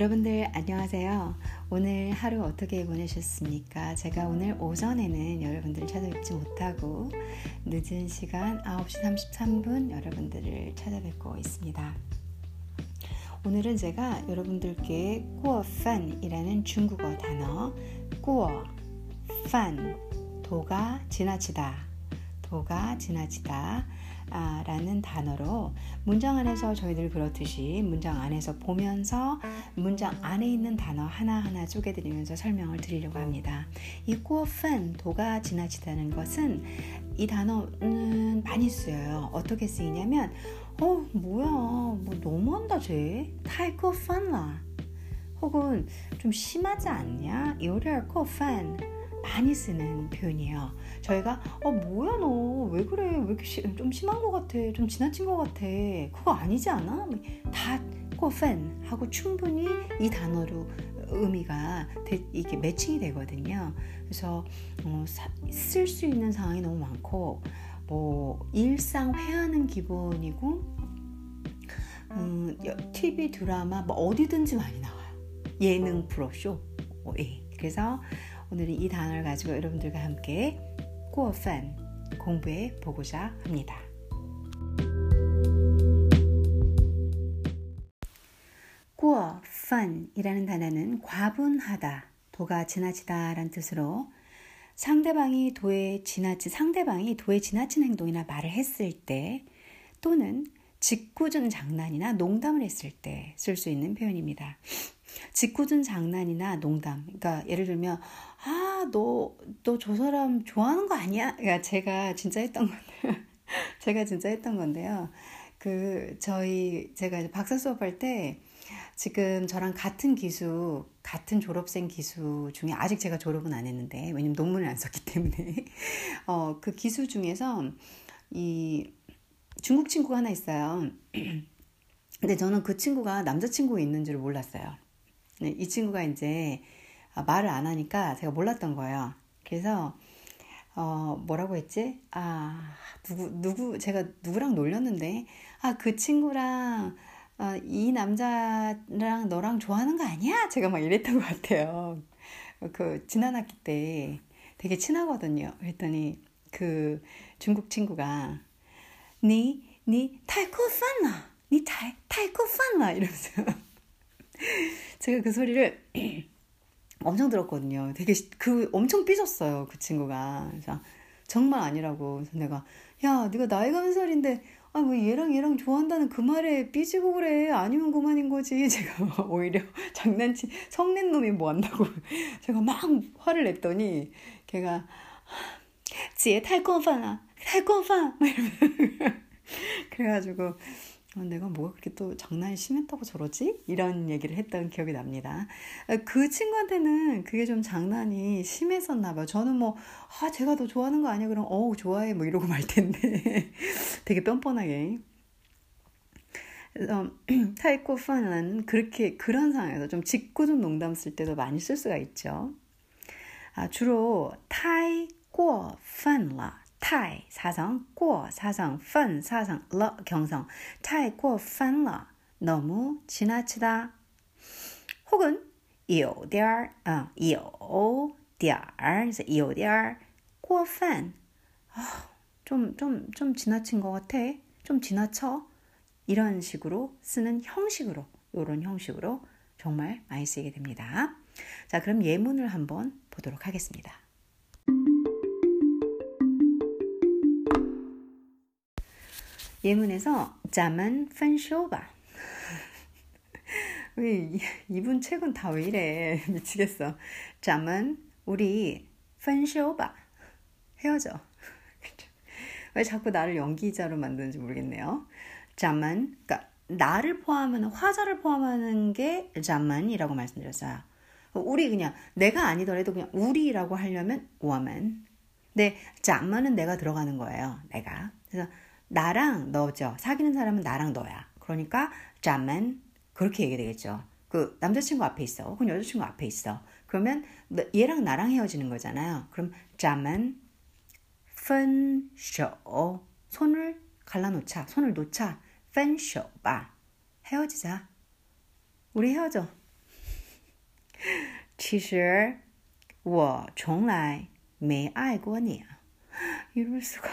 여러분들 안녕하세요. 오늘 하루 어떻게 보내셨습니까? 제가 오늘 오전에는 여러분들을 찾아뵙지 못하고 늦은 시간 9시 33분 여러분들을 찾아뵙고 있습니다. 오늘은 제가 여러분들께 꾸어판이라는 중국어 단어 꾸어 판 도가 지나치다 도가 지나치다 아, 라는 단어로 문장 안에서 저희들 그렇듯이 문장 안에서 보면서 문장 안에 있는 단어 하나하나 쪼개드리면서 설명을 드리려고 합니다. 이 꾸어fen 도가 지나치다는 것은 이 단어는 많이 쓰여요. 어떻게 쓰이냐면 어 뭐야? 뭐 너무한다 쟤. 타이코 판라 혹은 좀 심하지 않냐? 요리할 코판 많이 쓰는 표현이에요. 저희가 어 뭐야 너 왜 그래 왜 이렇게 시, 좀 심한 것 같아 좀 지나친 것 같아 그거 아니지 않아? 다 꼬fen 하고 충분히 이 단어로 의미가 이게 매칭이 되거든요. 그래서 어, 쓸수 있는 상황이 너무 많고 뭐 일상 회하는 기본이고 음, TV 드라마 뭐 어디든지 많이 나와요. 예능 프로쇼. 어, 예. 그래서 오늘은 이 단어를 가지고 여러분들과 함께 꾸어팬 공부해 보고자 합니다. 꾸어판이라는 단어는 과분하다, 도가 지나치다 라는 뜻으로 상대방이 도에 지나치 상대방이 도에 지나친 행동이나 말을 했을 때 또는 직구준 장난이나 농담을 했을 때 쓸 수 있는 표현입니다. 직구준 장난이나 농담. 그러니까 예를 들면 아, 너 너 저 사람 좋아하는 거 아니야? 그러니까 제가 진짜 했던 건데요. 제가 진짜 했던 건데요. 그 저희 제가 박사 수업할 때 지금 저랑 같은 기수, 같은 졸업생 기수 중에 아직 제가 졸업은 안 했는데 왜냐면 논문을 안 썼기 때문에 어, 그 기수 중에서 이 중국 친구가 하나 있어요. 근데 저는 그 친구가 남자친구가 있는 줄 몰랐어요. 네, 이 친구가 이제 말을 안 하니까 제가 몰랐던 거예요. 그래서 어 뭐라고 했지? 아 누구 누구 제가 누구랑 놀렸는데 아 그 친구랑 어, 이 남자랑 너랑 좋아하는 거 아니야? 제가 막 이랬던 것 같아요. 그 지난 학기 때 되게 친하거든요. 그랬더니 그 중국 친구가 니你 타이코 판나? 니 타이 타이코 판나? 이러면서 제가 그 소리를 엄청 들었거든요. 되게 그 엄청 삐졌어요. 그 친구가. 그래서 정말 아니라고. 그래서 내가 야, 네가 나이가 몇 살인데 아, 뭐 얘랑 얘랑 좋아한다는 그 말에 삐지고 그래. 아니면 그만인 거지. 제가 오히려 장난치 성낸 놈이 뭐 한다고 제가 막 화를 냈더니 걔가 지에 탈거판아 탈거판 이러면 그래가지고 어, 내가 뭐가 그렇게 또 장난이 심했다고 저러지? 이런 얘기를 했던 기억이 납니다. 아, 그 친구한테는 그게 좀 장난이 심했었나 봐요. 저는 뭐, 아, 제가 더 좋아하는 거 아니야? 그럼, 어우, 좋아해. 뭐 이러고 말 텐데. 되게 뻔뻔하게. 그래서, 타이코판은 그렇게, 그런 상황에서 좀 직구준 농담 쓸 때도 많이 쓸 수가 있죠. 아, 주로 타이코판라. 太 사성, 过 사성, 分 사성, 了 경성. 太过分了. 너무 지나치다. 혹은 有点儿, 어, 有点儿, 그래서 有点儿过分. 아, 좀, 좀, 좀 지나친 것 같아. 좀 지나쳐. 이런 식으로 쓰는 형식으로, 이런 형식으로 정말 많이 쓰게 됩니다. 자, 그럼 예문을 한번 보도록 하겠습니다. 예문에서 짜만 펀쇼바 왜 이분 책은 다 왜 이래? 미치겠어. 짜만 우리 펀쇼바 헤어져. 왜 자꾸 나를 연기자로 만드는지 모르겠네요. 짜만 그러니까 나를 포함하는 화자를 포함하는 게 짜만이라고 말씀드렸어요. 우리 그냥 내가 아니더라도 그냥 우리라고 하려면 워만 근데 짜만은 내가 들어가는 거예요 내가. 그래서 나랑 너죠. 사귀는 사람은 나랑 너야. 그러니까 잠만 그렇게 얘기되겠죠. 그 남자친구 앞에 있어. 혹은 여자친구 앞에 있어. 그러면 얘랑 나랑 헤어지는 거잖아요. 그럼 잠만 펀쇼 손을 갈라놓자. 손을 놓자. 펀쇼바 헤어지자. 우리 헤어져. 其实我从来没爱过你. 이럴 수가.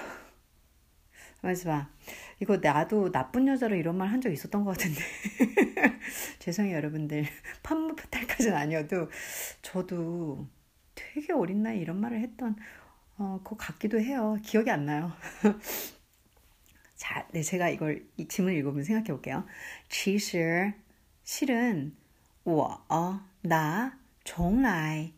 맞아 봐. 이거 나도 나쁜 여자로 이런 말 한 적 있었던 것 같은데. 죄송해요, 여러분들. 판무파탈까지는 아니어도, 저도 되게 어린 나이 이런 말을 했던, 어, 그 같기도 해요. 기억이 안 나요. 자, 네, 제가 이걸, 이 질문을 읽어보면 생각해 볼게요. 其实, 실은, 我, 어, 나, 从来,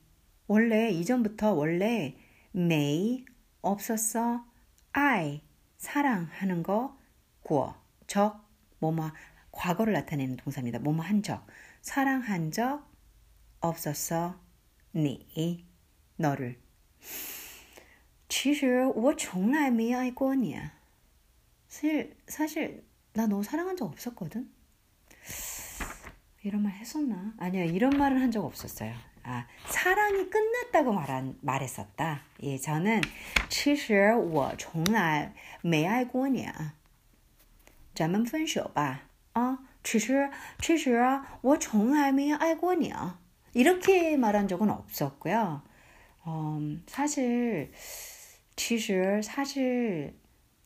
원래, 이전부터 원래, 没, 없었어, I, 사랑하는 거, 过, 적, 뭐뭐, 과거를 나타내는 동사입니다. 뭐뭐 한 적. 사랑한 적 없었어. 니, 너를. 其实我从来没爱过你. 사실, 사실, 나 너 사랑한 적 없었거든? 이런 말 했었나? 아니요, 이런 말을 한 적 없었어요. 아, 사랑이 끝났다고 말한, 말했었다. 예, 저는 其实我从来没爱过你啊。咱们分手吧。啊，其实其实我从来没爱过你啊。 이렇게 말한 적은 없었고요. 어, 사실 其实 사실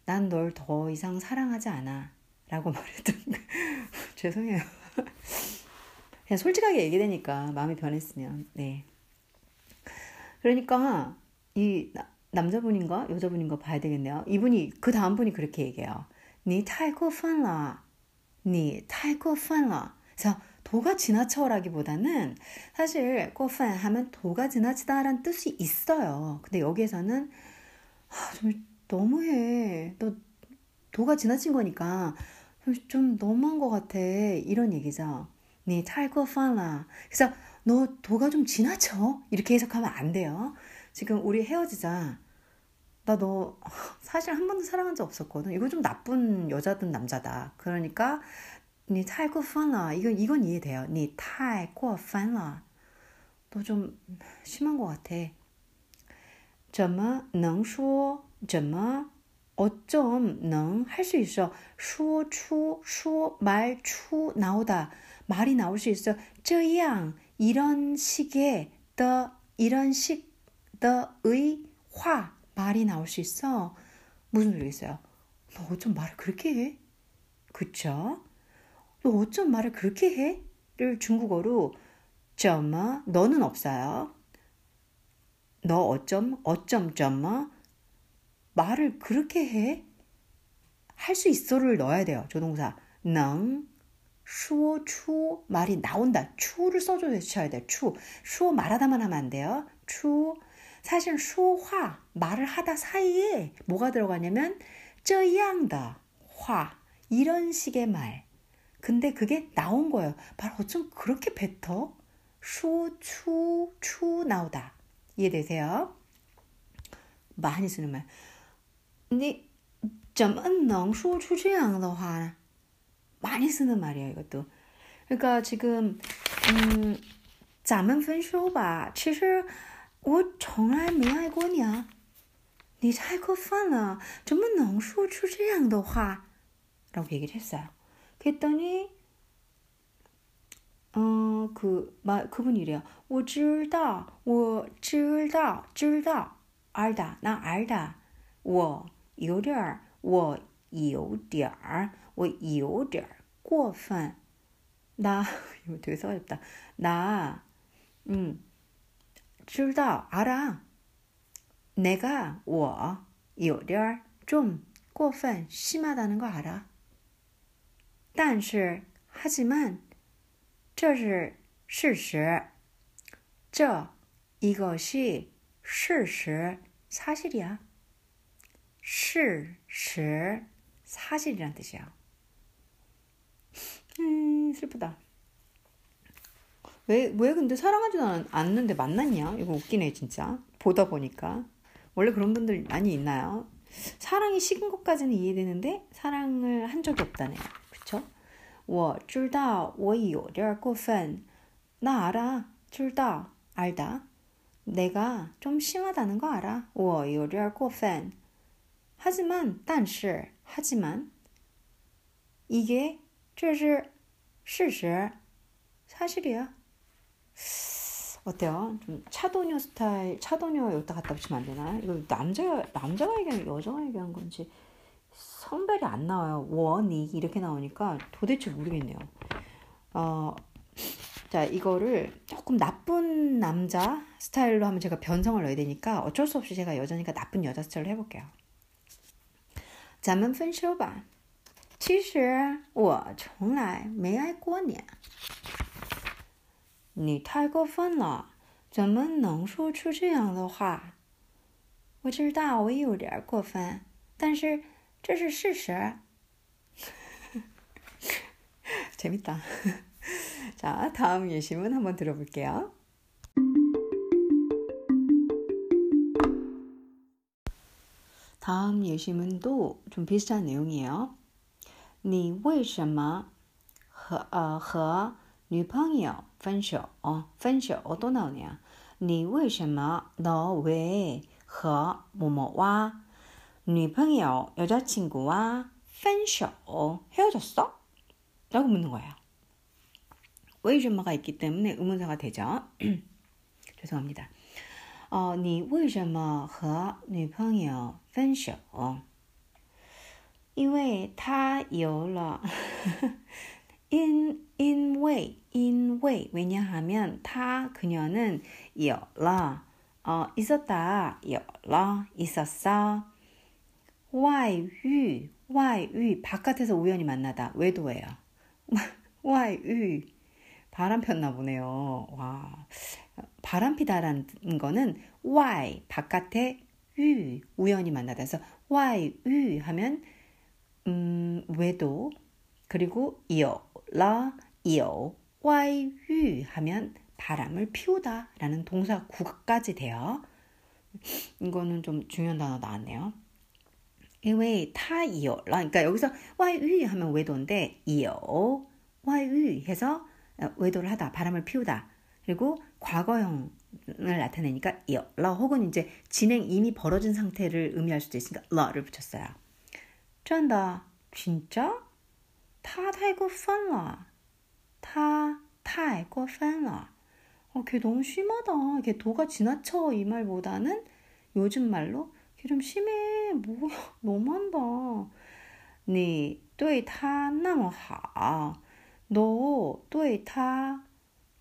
난 널 더 이상 사랑하지 않아. 라고 말했던 죄송해요. 그냥 솔직하게 얘기되니까 마음이 변했으면 네. 그러니까 이 남자분인가 여자분인가 봐야 되겠네요. 이분이 그 다음 분이 그렇게 얘기해요. 你太过分了.你太过分了. 그래서 도가 지나쳐라기보다는 사실 过分 하면 도가 지나치다라는 뜻이 있어요. 근데 여기에서는 아, 좀 너무해. 너 도가 지나친 거니까 좀, 좀 너무한 것 같아. 이런 얘기죠. 你太过分了. 그래서 너 도가 좀 지나쳐. 이렇게 해석하면 안 돼요. 지금 우리 헤어지자. 나 너 사실 한 번도 사랑한 적 없었거든. 이거 좀 나쁜 여자든 남자다. 그러니까 你太过分了. 이건 이건 이해돼요. 你太过分了. 너 좀 심한 것 같아. 怎么能说怎么 어쩜 능 할 수 있어. 수, 추, 수, 말, 추 나오다. 말이 나올 수 있어. 这样 이런 식의 더 이런 식 더의 화 말이 나올 수 있어. 무슨 소리겠어요? 너 어쩜 말을 그렇게 해? 그쵸? 너 어쩜 말을 그렇게 해? 를 중국어로 점마 너는 없어요. 너 어쩜 어쩜 점마 말을 그렇게 해? 할 수 있어를 넣어야 돼요. 조동사. 능, 슈어, 추 말이 나온다. 추를 써줘야 돼요. 추. 슈어 말하다만 하면 안 돼요. 추. 사실 슈화 말을 하다 사이에 뭐가 들어가냐면 저양다 화 이런 식의 말. 근데 그게 나온 거예요. 말 어쩜 그렇게 뱉어? 슈, 추, 추 나오다. 이해되세요? 많이 쓰는 말. 你怎么能说出这样的话呢？ 많이 쓰는 말이에요, 이것도. 그러니까 지금 음, 咱们分手吧。其实我从来没爱过你啊。你太过分了，怎么能说出这样的话？라고 얘기를 했어요. 그랬더니 어, 그, 마, 그분이 이래요. 我知道,我知道,知道, 알다, 나 알다. 我 有点儿,我有点儿我有点过分。나 이거 되게 써야겠다. 나 음, 知道 알아. 내가 我有点좀过分 심하다는 거 알아. 但是 하지만 这是事实.这 이것이 事实 사실이야. 事实 사실이란 뜻이야. 음, 슬프다. 왜, 왜 근데 사랑하지도 않는데 만났냐? 이거 웃기네, 진짜. 보다 보니까. 원래 그런 분들 많이 있나요? 사랑이 식은 것까지는 이해되는데, 사랑을 한 적이 없다네요. 그쵸? 我知道我有点过分.나 알아. 知道. 알다. 내가 좀 심하다는 거 알아. 我有点过分. 하지만, 但是, 하지만, 이게 这是事实， 사실이야. 어때요? 좀 차도녀 스타일, 차도녀 여기다 갖다 붙이면 안 되나? 이거 남자, 남자가 얘기하는 여자가 얘기한 건지 성별이 안 나와요. 원이 이렇게 나오니까 도대체 모르겠네요. 어, 자, 이거를 조금 나쁜 남자 스타일로 하면 제가 변성을 넣어야 되니까 어쩔 수 없이 제가 여자니까 나쁜 여자 스타일로 해볼게요. 咱们分手吧。其实我从来没爱过你。你太过分了，怎么能说出这样的话？我知道我有点过分，但是这是事实。재밌다. 자, 다음 예심은 한번 들어볼게요. 다음 예시문도 좀 비슷한 내용이에요. 你为什么和呃和女朋友分手？哦，分手또 나오네요. 你为什么너왜和某某와女朋友 여자친구와 分手 헤어졌어? 라고 묻는 거예요. 为什么가 있기 때문에 의문사가 되죠. 죄송합니다. 哦，你为什么和女朋友分手？因为他有了，因因为因为왜냐하면타그녀는이라어있었다이라있었어外遇外遇바깥에서우연히만나다외도예요外遇바람폈나보네요와 바람 피다라는 거는 why 바깥에 유 우연히 만나다 해서 why 유 하면 음 외도 그리고 이어 라 이어 why 유 하면 바람을 피우다라는 동사 구까지 돼요. 이거는 좀 중요한 단어 나왔네요. 因为他有了 그러니까 여기서 why 하면 외도인데 有 why 해서 외도를 하다 바람을 피우다 그리고 과거형을 나타내니까 러 혹은 이제 진행 이미 벌어진 상태를 의미할 수도 있으니까 러를 붙였어요. 真的 진짜? 他太过分了.他太过分了. 어, 걔 너무 심하다. 걔 도가 지나쳐 이 말보다는 요즘 말로 걔 좀 심해. 뭐야, 너무한다. 你对他那么好，너对他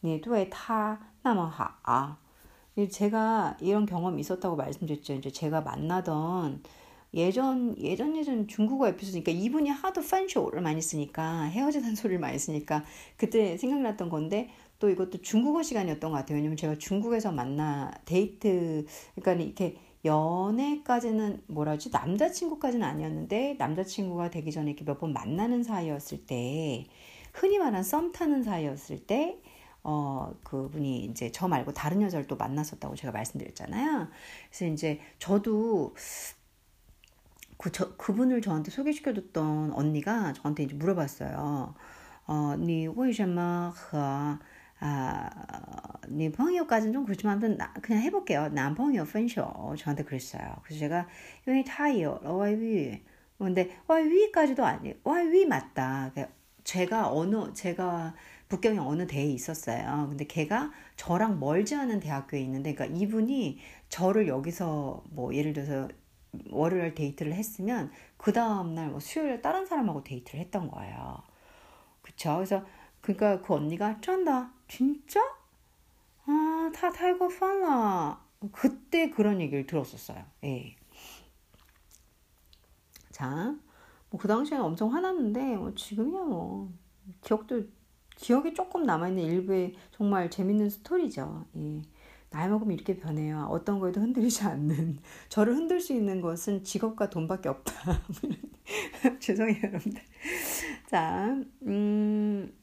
你对他那么好. 제가 이런 경험이 있었다고 말씀드렸죠. 이제 제가 만나던 예전 예전 예전 중국어 에피소드니까 이분이 하도 판쇼를 많이 쓰니까 헤어지는 소리를 많이 쓰니까 그때 생각났던 건데 또 이것도 중국어 시간이었던 것 같아요. 왜냐면 제가 중국에서 만나 데이트 그러니까 이렇게 연애까지는 뭐라지 남자친구까지는 아니었는데 남자친구가 되기 전에 이렇게 몇 번 만나는 사이였을 때 흔히 말하는 썸 타는 사이였을 때 어, 그분이 이제 저 말고 다른 여자를 또 만났었다고 제가 말씀드렸잖아요. 그래서 이제 저도 그, 저, 그분을 저한테 소개시켜줬던 언니가 저한테 이제 물어봤어요. 어, 你为什么和 아, 女朋友까지는 좀 그렇지만 아무튼 나, 그냥 해볼게요. 남朋友 分手 저한테 그랬어요. 그래서 제가 因为他有外遇 근데 와위까지도 아니 와위 맞다. 그러니까 제가 어느 제가 북경에 어느 대에 있었어요. 근데 걔가 저랑 멀지 않은 대학교에 있는데, 그러니까 이분이 저를 여기서 뭐 예를 들어서 월요일 데이트를 했으면 그 다음 날 뭐 수요일 다른 사람하고 데이트를 했던 거예요. 그쵸? 그래서 그러니까 그 언니가 真的假的? 아, 他太过分了. 그때 그런 얘기를 들었었어요. 예. 자, 뭐 그 당시에는 엄청 화났는데 뭐 지금이야 뭐 기억도 기억에 조금 남아있는 일부의 정말 재밌는 스토리죠. 예. 나이 먹으면 이렇게 변해요. 어떤 거에도 흔들리지 않는. 저를 흔들 수 있는 것은 직업과 돈밖에 없다. 죄송해요, 여러분들. 자, 음,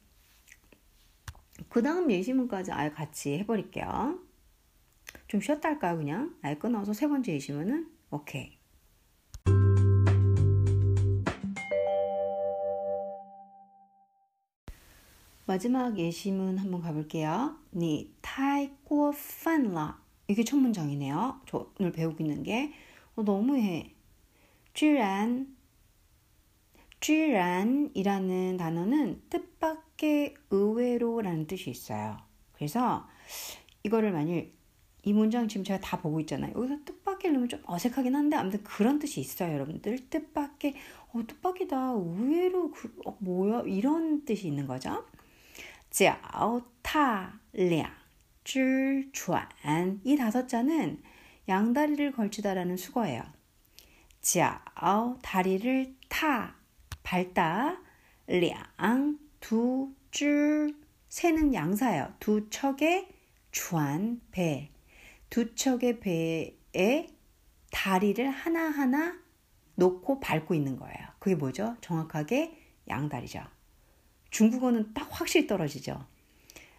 그 다음 예시문까지 아예 같이 해버릴게요. 좀 쉬었다 할까요, 그냥? 아예 끊어서 세 번째 예시면은, 오케이. 마지막 예시문 한번 가볼게요. 니 타이고 판라 이게 첫 문장이네요. 저 오늘 배우고 있는 게 어, 너무해. 居然 居然이라는 단어는 뜻밖의 의외로라는 뜻이 있어요. 그래서 이거를 만일 이 문장 지금 제가 다 보고 있잖아요. 여기서 뜻밖의 넣으면 좀 어색하긴 한데 아무튼 그런 뜻이 있어요, 여러분들. 뜻밖의 어 뜻밖이다. 의외로 그, 어, 뭐야 이런 뜻이 있는 거죠. 脚踏两只船이 다섯 자는 양다리를 걸치다라는 수거예요. 脚 다리를 타 밟다 两두只 새는 양사예요. 두 척의 주안 배. 두 척의 배에 다리를 하나하나 놓고 밟고 있는 거예요. 그게 뭐죠? 정확하게 양다리죠. 중국어는 딱 확실히 떨어지죠.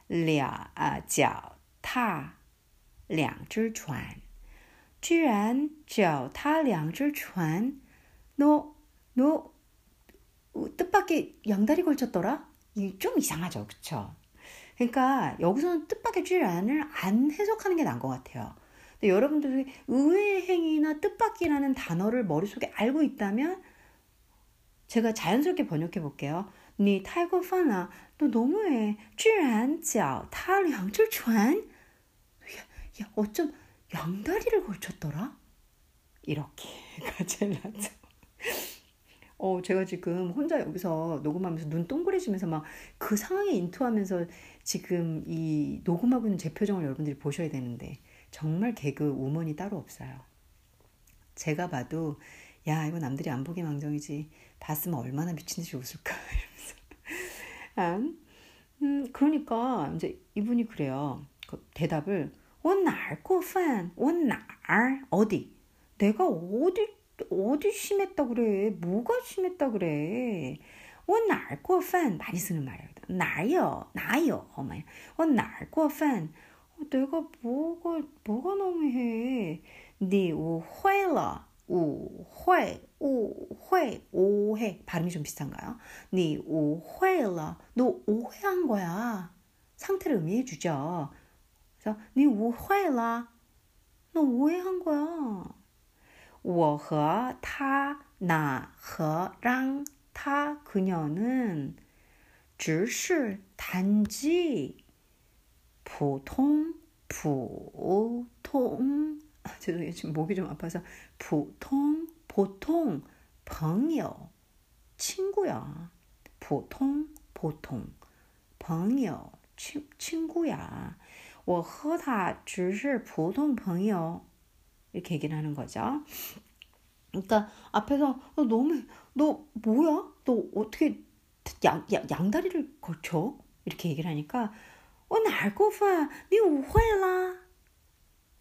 两脚踏两只船居然脚踏两只船너 너 뜻밖의 양다리 걸쳤더라? 좀 이상하죠. 그쵸? 그러니까 여기서는 뜻밖의 쥐란을 안 해석하는 게 나은 것 같아요. 근데 여러분들이 의외의 행위나 뜻밖이라는 단어를 머릿속에 알고 있다면 제가 자연스럽게 번역해 볼게요. 你太过分了，너 너무해. 居然脚踏两只船. 야, 야, 어쩜 양다리를 걸쳤더라? 이렇게가 제일 낫죠. 어, 제가 지금 혼자 여기서 녹음하면서 눈 동그래지면서 막 그 상황에 인투하면서 지금 이 녹음하고 있는 제 표정을 여러분들이 보셔야 되는데 정말 개그 우먼이 따로 없어요. 제가 봐도 야 이거 남들이 안 보기 망정이지 봤으면 얼마나 미친 듯이 웃을까 이러면서 음 그러니까 이제 이분이 그래요 그 대답을 원날过分원날 어디 내가 어디 어디 심했다 그래 뭐가 심했다 그래 我哪儿过分 많이 쓰는 말이에요. 나요, 나요. 어머니, 我哪儿过分 내가 뭐가 뭐가 너무해. 네 우회了, 우회, 우회, 오해. 발음이 좀 비슷한가요? 네 우회了, 너 오해한 거야. 상태를 의미해 주죠. 그래서 네 우회了, 너 오해한 거야. 我和他那和让 타 그녀는 只是 단지 普通 보통 아, 죄송해요 지금 목이 좀 아파서 보통 보통 朋友 친구야 보통 보통 朋友 친구야 我和他只是普通朋友 이렇게 얘기를 하는 거죠. 그러니까 앞에서 어, 너무 너 뭐야? 너 어떻게 양, 양, 양다리를 걸쳐? 이렇게 얘기를 하니까 我哪儿过分你误会了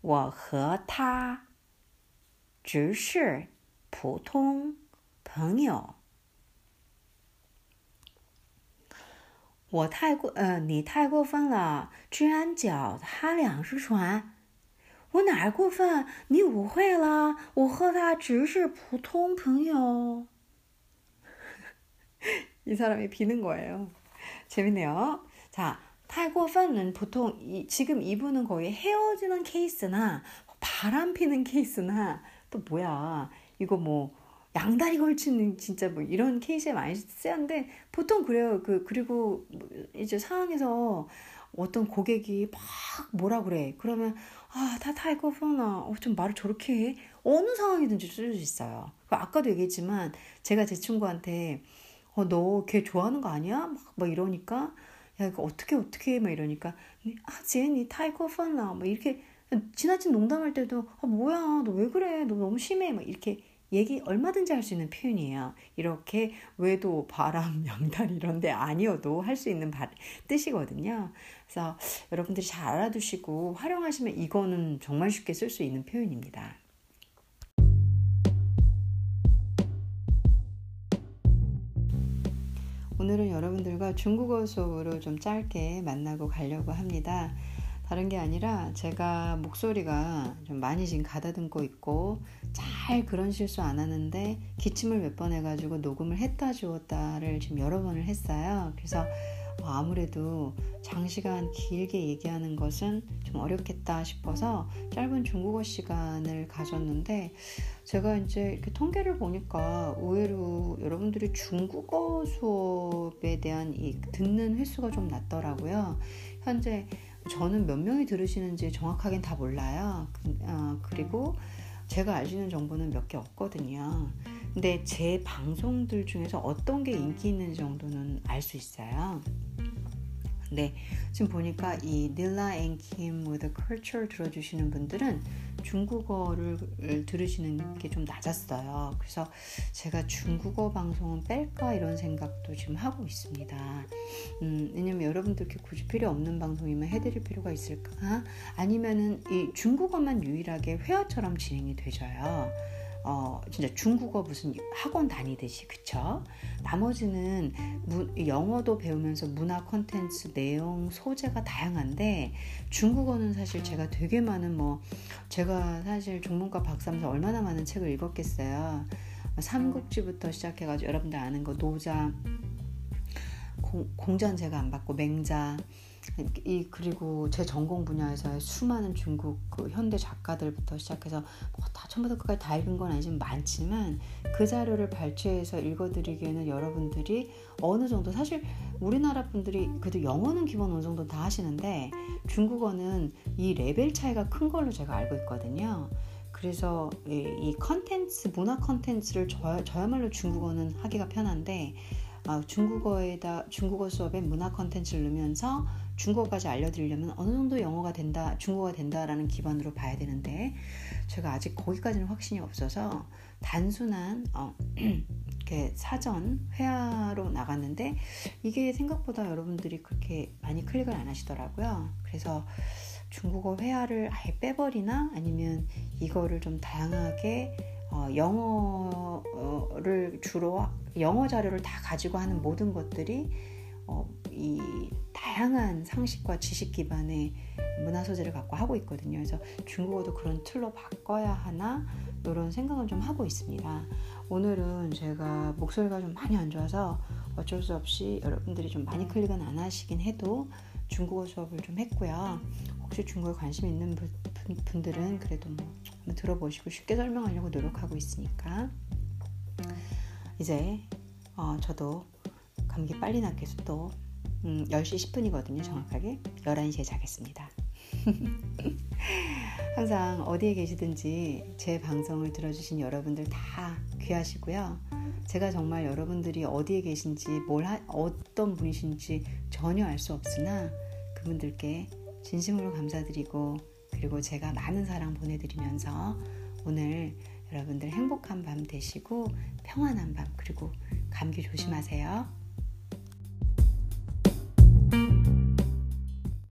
我和他只是普通朋友。我太过，呃，你太过分了，居然脚踏两只船。我哪儿过分？你误会了，我和他只是普通朋友。 이 사람이 비는 거예요. 재밌네요. 자, 탈고펀은 보통 이, 지금 이분은 거의 헤어지는 케이스나 바람 피는 케이스나 또 뭐야 이거 뭐 양다리 걸치는 진짜 뭐 이런 케이스에 많이 쓰는데 보통 그래요. 그 그리고 이제 상황에서 어떤 고객이 막 뭐라 그래 그러면 아다 탈고펀아 어, 좀 말을 저렇게 해 어느 상황이든지 쓸 수 있어요. 그 아까도 얘기했지만 제가 제 친구한테 어, 너 걔 좋아하는 거 아니야? 막, 막 이러니까, 야, 이거 어떻게, 어떻게 해? 막 이러니까, 아, 你太过分了. 뭐 이렇게 지나친 농담할 때도 아, 뭐야 너 왜 그래 너 너무 심해 막 이렇게 얘기 얼마든지 할 수 있는 표현이에요. 이렇게 외도, 바람, 양다리 이런데 아니어도 할 수 있는 바, 뜻이거든요. 그래서 여러분들이 잘 알아두시고 활용하시면 이거는 정말 쉽게 쓸 수 있는 표현입니다. 오늘은 여러분들과 중국어 수업으로 좀 짧게 만나고 가려고 합니다. 다른 게 아니라 제가 목소리가 좀 많이 지금 가다듬고 있고 잘 그런 실수 안 하는데 기침을 몇 번 해가지고 녹음을 했다 주었다를 지금 여러 번을 했어요. 그래서 아무래도 장시간 길게 얘기하는 것은 좀 어렵겠다 싶어서 짧은 중국어 시간을 가졌는데 제가 이제 이렇게 통계를 보니까 의외로 여러분들이 중국어 수업에 대한 이 듣는 횟수가 좀 낮더라고요. 현재 저는 몇 명이 들으시는지 정확하게는 다 몰라요. 어, 그리고 제가 알 수 있는 정보는 몇 개 없거든요. 근데 제 방송들 중에서 어떤 게 인기 있는 정도는 알 수 있어요. 네, 지금 보니까 이 닐라 앤킴 with culture 들어주시는 분들은 중국어를 들으시는 게 좀 낮았어요. 그래서 제가 중국어 방송은 뺄까 이런 생각도 지금 하고 있습니다. 음, 왜냐면 여러분들께 굳이 필요 없는 방송이면 해드릴 필요가 있을까? 아니면은 이 중국어만 유일하게 회화처럼 진행이 되져요. 어, 진짜 중국어 무슨 학원 다니듯이 그쵸? 나머지는 무, 영어도 배우면서 문화 콘텐츠 내용 소재가 다양한데 중국어는 사실 제가 되게 많은 뭐 제가 사실 종문과 박사면서 얼마나 많은 책을 읽었겠어요. 삼국지부터 시작해가지고 여러분들 아는 거 노자 공, 공자는 제가 안 받고 맹자 이 그리고 제 전공 분야에서의 수많은 중국 그 현대 작가들부터 시작해서 뭐다 처음부터 끝까지 다 읽은 건 아니지만 많지만 그 자료를 발췌해서 읽어드리기에는 여러분들이 어느 정도 사실 우리나라 분들이 그래도 영어는 기본 어느 정도 다 하시는데 중국어는 이 레벨 차이가 큰 걸로 제가 알고 있거든요. 그래서 이 컨텐츠 문화 컨텐츠를 저, 저야말로 중국어는 하기가 편한데 어, 중국어에다 중국어 수업에 문화 컨텐츠를 넣으면서 중국어까지 알려드리려면 어느 정도 영어가 된다, 중국어가 된다라는 기반으로 봐야 되는데 제가 아직 거기까지는 확신이 없어서 단순한 어, 이렇게 사전 회화로 나갔는데 이게 생각보다 여러분들이 그렇게 많이 클릭을 안 하시더라고요. 그래서 중국어 회화를 아예 빼버리나 아니면 이거를 좀 다양하게 어, 영어를 주로 영어 자료를 다 가지고 하는 모든 것들이 어, 이 다양한 상식과 지식 기반의 문화 소재를 갖고 하고 있거든요. 그래서 중국어도 그런 틀로 바꿔야 하나 이런 생각을 좀 하고 있습니다. 오늘은 제가 목소리가 좀 많이 안 좋아서 어쩔 수 없이 여러분들이 좀 많이 클릭은 안 하시긴 해도 중국어 수업을 좀 했고요. 혹시 중국에 관심 있는 분들은 그래도 뭐 한번 들어보시고 쉽게 설명하려고 노력하고 있으니까 이제 어, 저도 감기 빨리 해서 또 음, 10시 10분이거든요 정확하게. 11시에 자겠습니다. 항상 어디에 계시든지 제 방송을 들어주신 여러분들 다 귀하시고요. 제가 정말 여러분들이 어디에 계신지 뭘 하, 어떤 분이신지 전혀 알 수 없으나 그분들께 진심으로 감사드리고 그리고 제가 많은 사랑 보내드리면서 오늘 여러분들 행복한 밤 되시고 평안한 밤 그리고 감기 조심하세요.